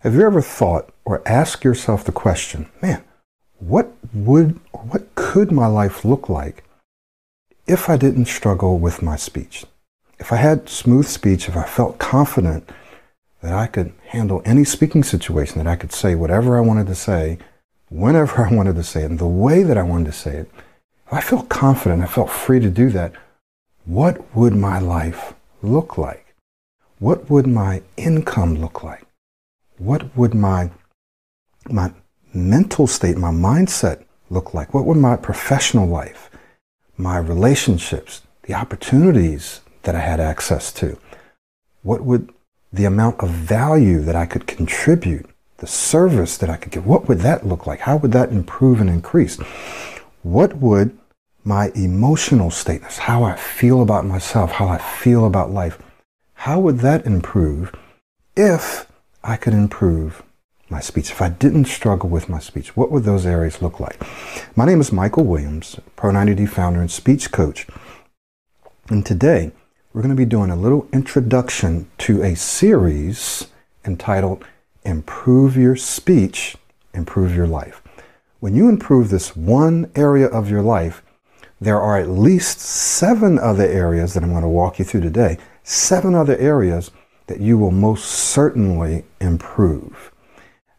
Have you ever thought or asked yourself the question, man, what would or what could my life look like if I didn't struggle with my speech? If I had smooth speech, if I felt confident that I could handle any speaking situation, that I could say whatever I wanted to say, whenever I wanted to say it, and the way that I wanted to say it, if I felt confident, I felt free to do that, what would my life look like? What would my income look like? What would my, my mental state, my mindset look like? What would my professional life, my relationships, the opportunities that I had access to? What would the amount of value that I could contribute, the service that I could give, what would that look like? How would that improve and increase? What would my emotional status, how I feel about myself, how I feel about life, how would that improve if I could improve my speech? If I didn't struggle with my speech, what would those areas look like? My name is Michael Williams, Pro90D founder and speech coach. And today, we're going to be doing a little introduction to a series entitled Improve Your Speech, Improve Your Life. When you improve this one area of your life, there are at least seven other areas that I'm going to walk you through today, seven other areas that you will most certainly improve.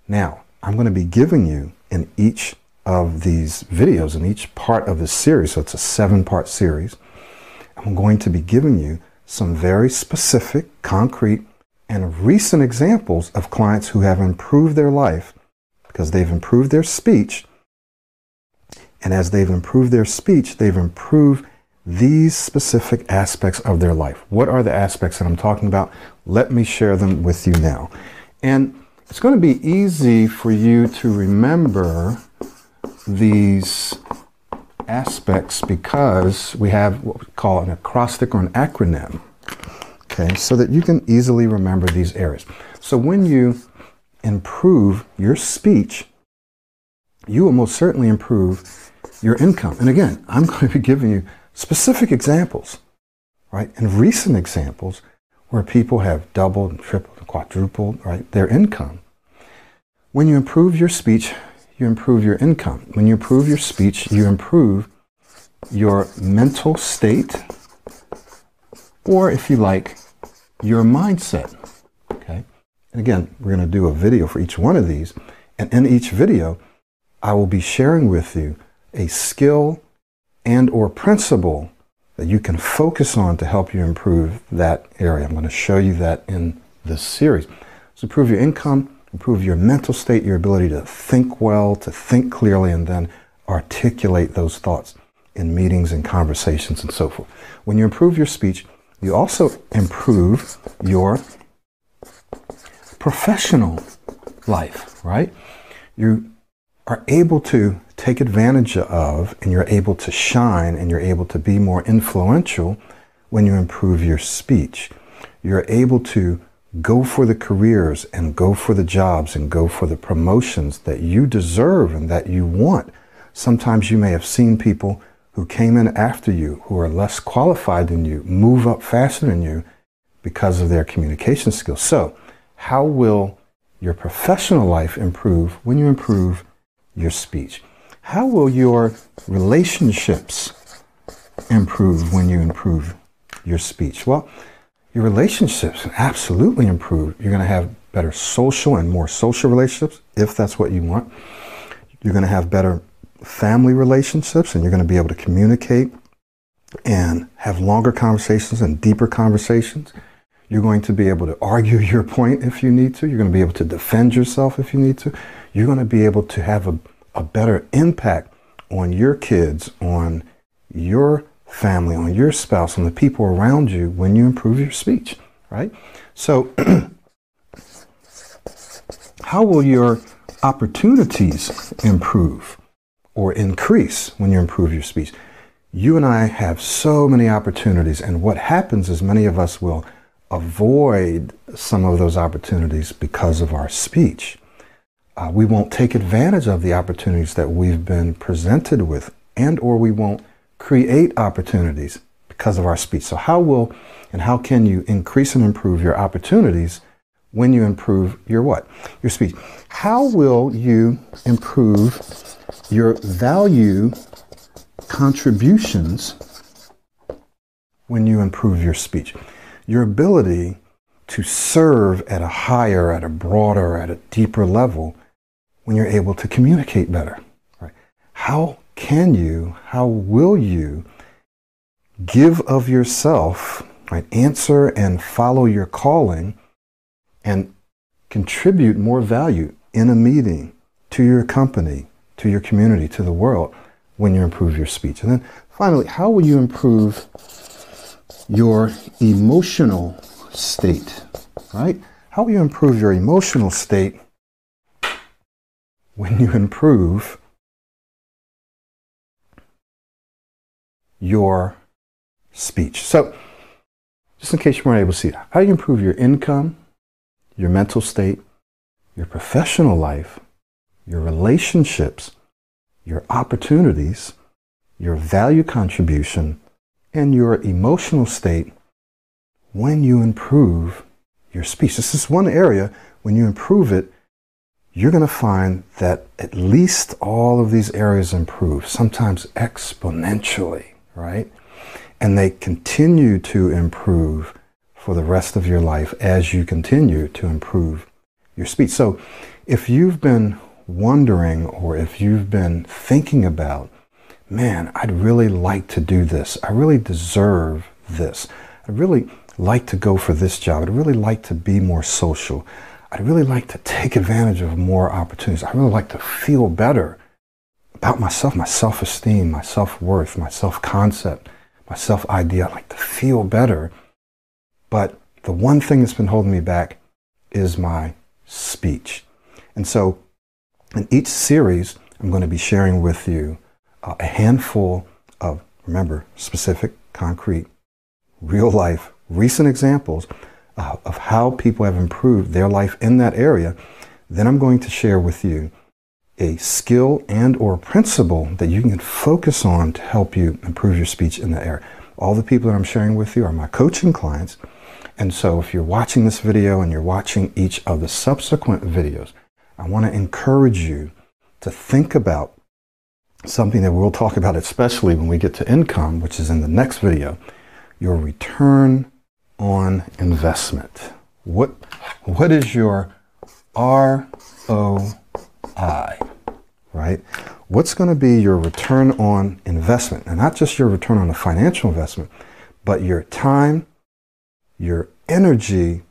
Now, I'm going to be giving you in each of these videos, in each part of this series, so it's a seven part series, I'm going to be giving you some very specific, concrete, and recent examples of clients who have improved their life because they've improved their speech. And as they've improved their speech, they've improved these specific aspects of their life. What are the aspects that I'm talking about? Let me share them with you now. And it's going to be easy for you to remember these aspects because we have what we call an acrostic or an acronym. Okay, so that you can easily remember these areas. So when you improve your speech, you will most certainly improve your income. And again, I'm going to be giving you specific examples, right? And recent examples where people have doubled, and tripled, and quadrupled, right, their income. When you improve your speech, you improve your income. When you improve your speech, you improve your mental state, or if you like, your mindset. Okay? And again, we're going to do a video for each one of these. And in each video, I will be sharing with you a skill and or principle that you can focus on to help you improve that area. I'm going to show you that in this series. So improve your income, improve your mental state, your ability to think well, to think clearly, and then articulate those thoughts in meetings and conversations and so forth. When you improve your speech, you also improve your professional life, right? You are able to take advantage of and you're able to shine and you're able to be more influential when you improve your speech. You're able to go for the careers and go for the jobs and go for the promotions that you deserve and that you want. Sometimes you may have seen people who came in after you, who are less qualified than you, move up faster than you because of their communication skills. So, how will your professional life improve when you improve your speech? How will your relationships improve when you improve your speech? Well, your relationships absolutely improve. You're going to have better social and more social relationships if that's what you want. You're going to have better family relationships and you're going to be able to communicate and have longer conversations and deeper conversations. You're going to be able to argue your point if you need to. You're going to be able to defend yourself if you need to. You're going to be able to have a, a better impact on your kids, on your family, on your spouse, on the people around you when you improve your speech, right? So, how will your opportunities improve or increase when you improve your speech? You and I have so many opportunities, and what happens is many of us will avoid some of those opportunities because of our speech. Uh, we won't take advantage of the opportunities that we've been presented with, and or we won't create opportunities because of our speech. So, how will and how can you increase and improve your opportunities when you improve your what? Your speech. How will you improve your value contributions when you improve your speech? Your ability to serve at a higher, at a broader, at a deeper level when you're able to communicate better. Right? How can you, how will you give of yourself, right? Answer and follow your calling and contribute more value in a meeting to your company, to your community, to the world when you improve your speech. And then finally, how will you improve your emotional state, right? How will you improve your emotional state when you improve your speech? So, just in case you weren't able to see how do you improve your income, your mental state, your professional life, your relationships, your opportunities, your value contribution, and your emotional state when you improve your speech. This is one area, when you improve it, you're going to find that at least all of these areas improve, sometimes exponentially, right? And they continue to improve for the rest of your life as you continue to improve your speech. So if you've been wondering or if you've been thinking about, man, I'd really like to do this. I really deserve this. I'd really like to go for this job. I'd really like to be more social. I'd really like to take advantage of more opportunities. I really like to feel better about myself, my self esteem, my self worth, my self concept, my self idea. I'd like to feel better but the one thing that's been holding me back is my speech. And so in each series, I'm going to be sharing with you uh, a handful of, remember, specific, concrete, real life, recent examples of how people have improved their life in that area. Then I'm going to share with you a skill and or principle that you can focus on to help you improve your speech in that area. All the people that I'm sharing with you are my coaching clients and so if you're watching this video and you're watching each of the subsequent videos, I want to encourage you to think about something that we'll talk about, especially when we get to income, which is in the next video, your return on investment. What, what is your ROI, right? What's going to be your return on investment? And not just your return on a financial investment, but your time, your energy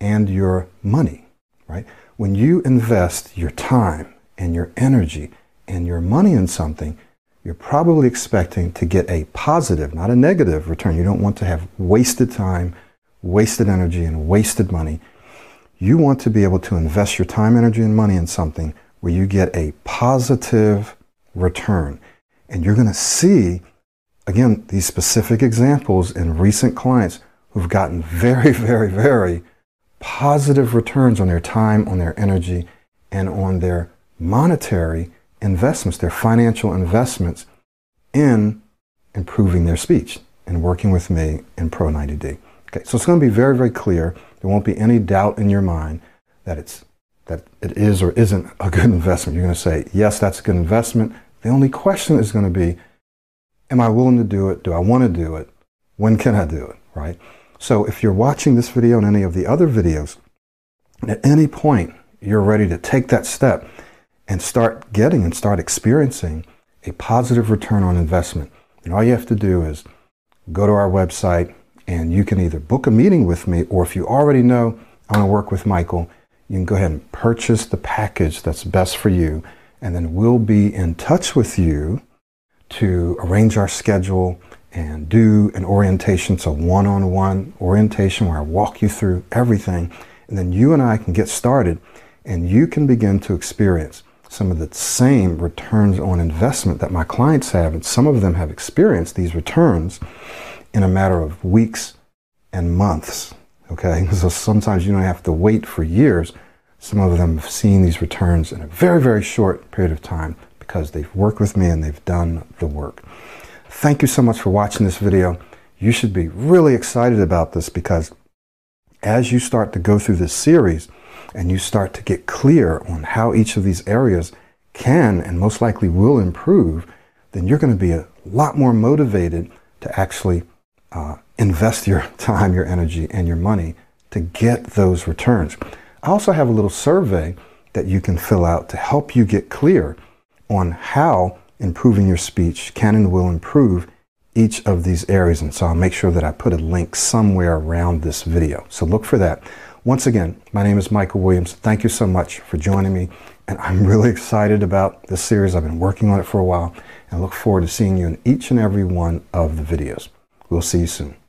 and your money, right? When you invest your time and your energy and your money in something, you're probably expecting to get a positive, not a negative return. You don't want to have wasted time, wasted energy, and wasted money. You want to be able to invest your time, energy, and money in something where you get a positive return. And you're going to see, again, these specific examples in recent clients who've gotten very, very, very positive returns on their time, on their energy, and on their monetary investments, their financial investments in improving their speech and working with me in Pro 90D. Okay, so it's going to be very, very clear. There won't be any doubt in your mind that it's that it is or isn't a good investment. You're going to say, yes, that's a good investment. The only question is going to be, am I willing to do it? Do I want to do it? When can I do it? Right? So if you're watching this video and any of the other videos, at any point you're ready to take that step and start getting and start experiencing a positive return on investment. And all you have to do is go to our website and you can either book a meeting with me or if you already know I want to work with Michael, you can go ahead and purchase the package that's best for you. And then we'll be in touch with you to arrange our schedule and do an orientation, so one on one orientation where I walk you through everything. And then you and I can get started and you can begin to experience some of the same returns on investment that my clients have. And some of them have experienced these returns in a matter of weeks and months. Okay, so sometimes you don't have to wait for years. Some of them have seen these returns in a very, very short period of time because they've worked with me and they've done the work. Thank you so much for watching this video. You should be really excited about this because as you start to go through this series and you start to get clear on how each of these areas can and most likely will improve, then you're going to be a lot more motivated to actually uh, invest your time, your energy, and your money to get those returns. I also have a little survey that you can fill out to help you get clear on how improving your speech can and will improve each of these areas. And so I'll make sure that I put a link somewhere around this video. So look for that. Once again, my name is Michael Williams. Thank you so much for joining me. And I'm really excited about this series. I've been working on it for a while and I look forward to seeing you in each and every one of the videos. We'll see you soon.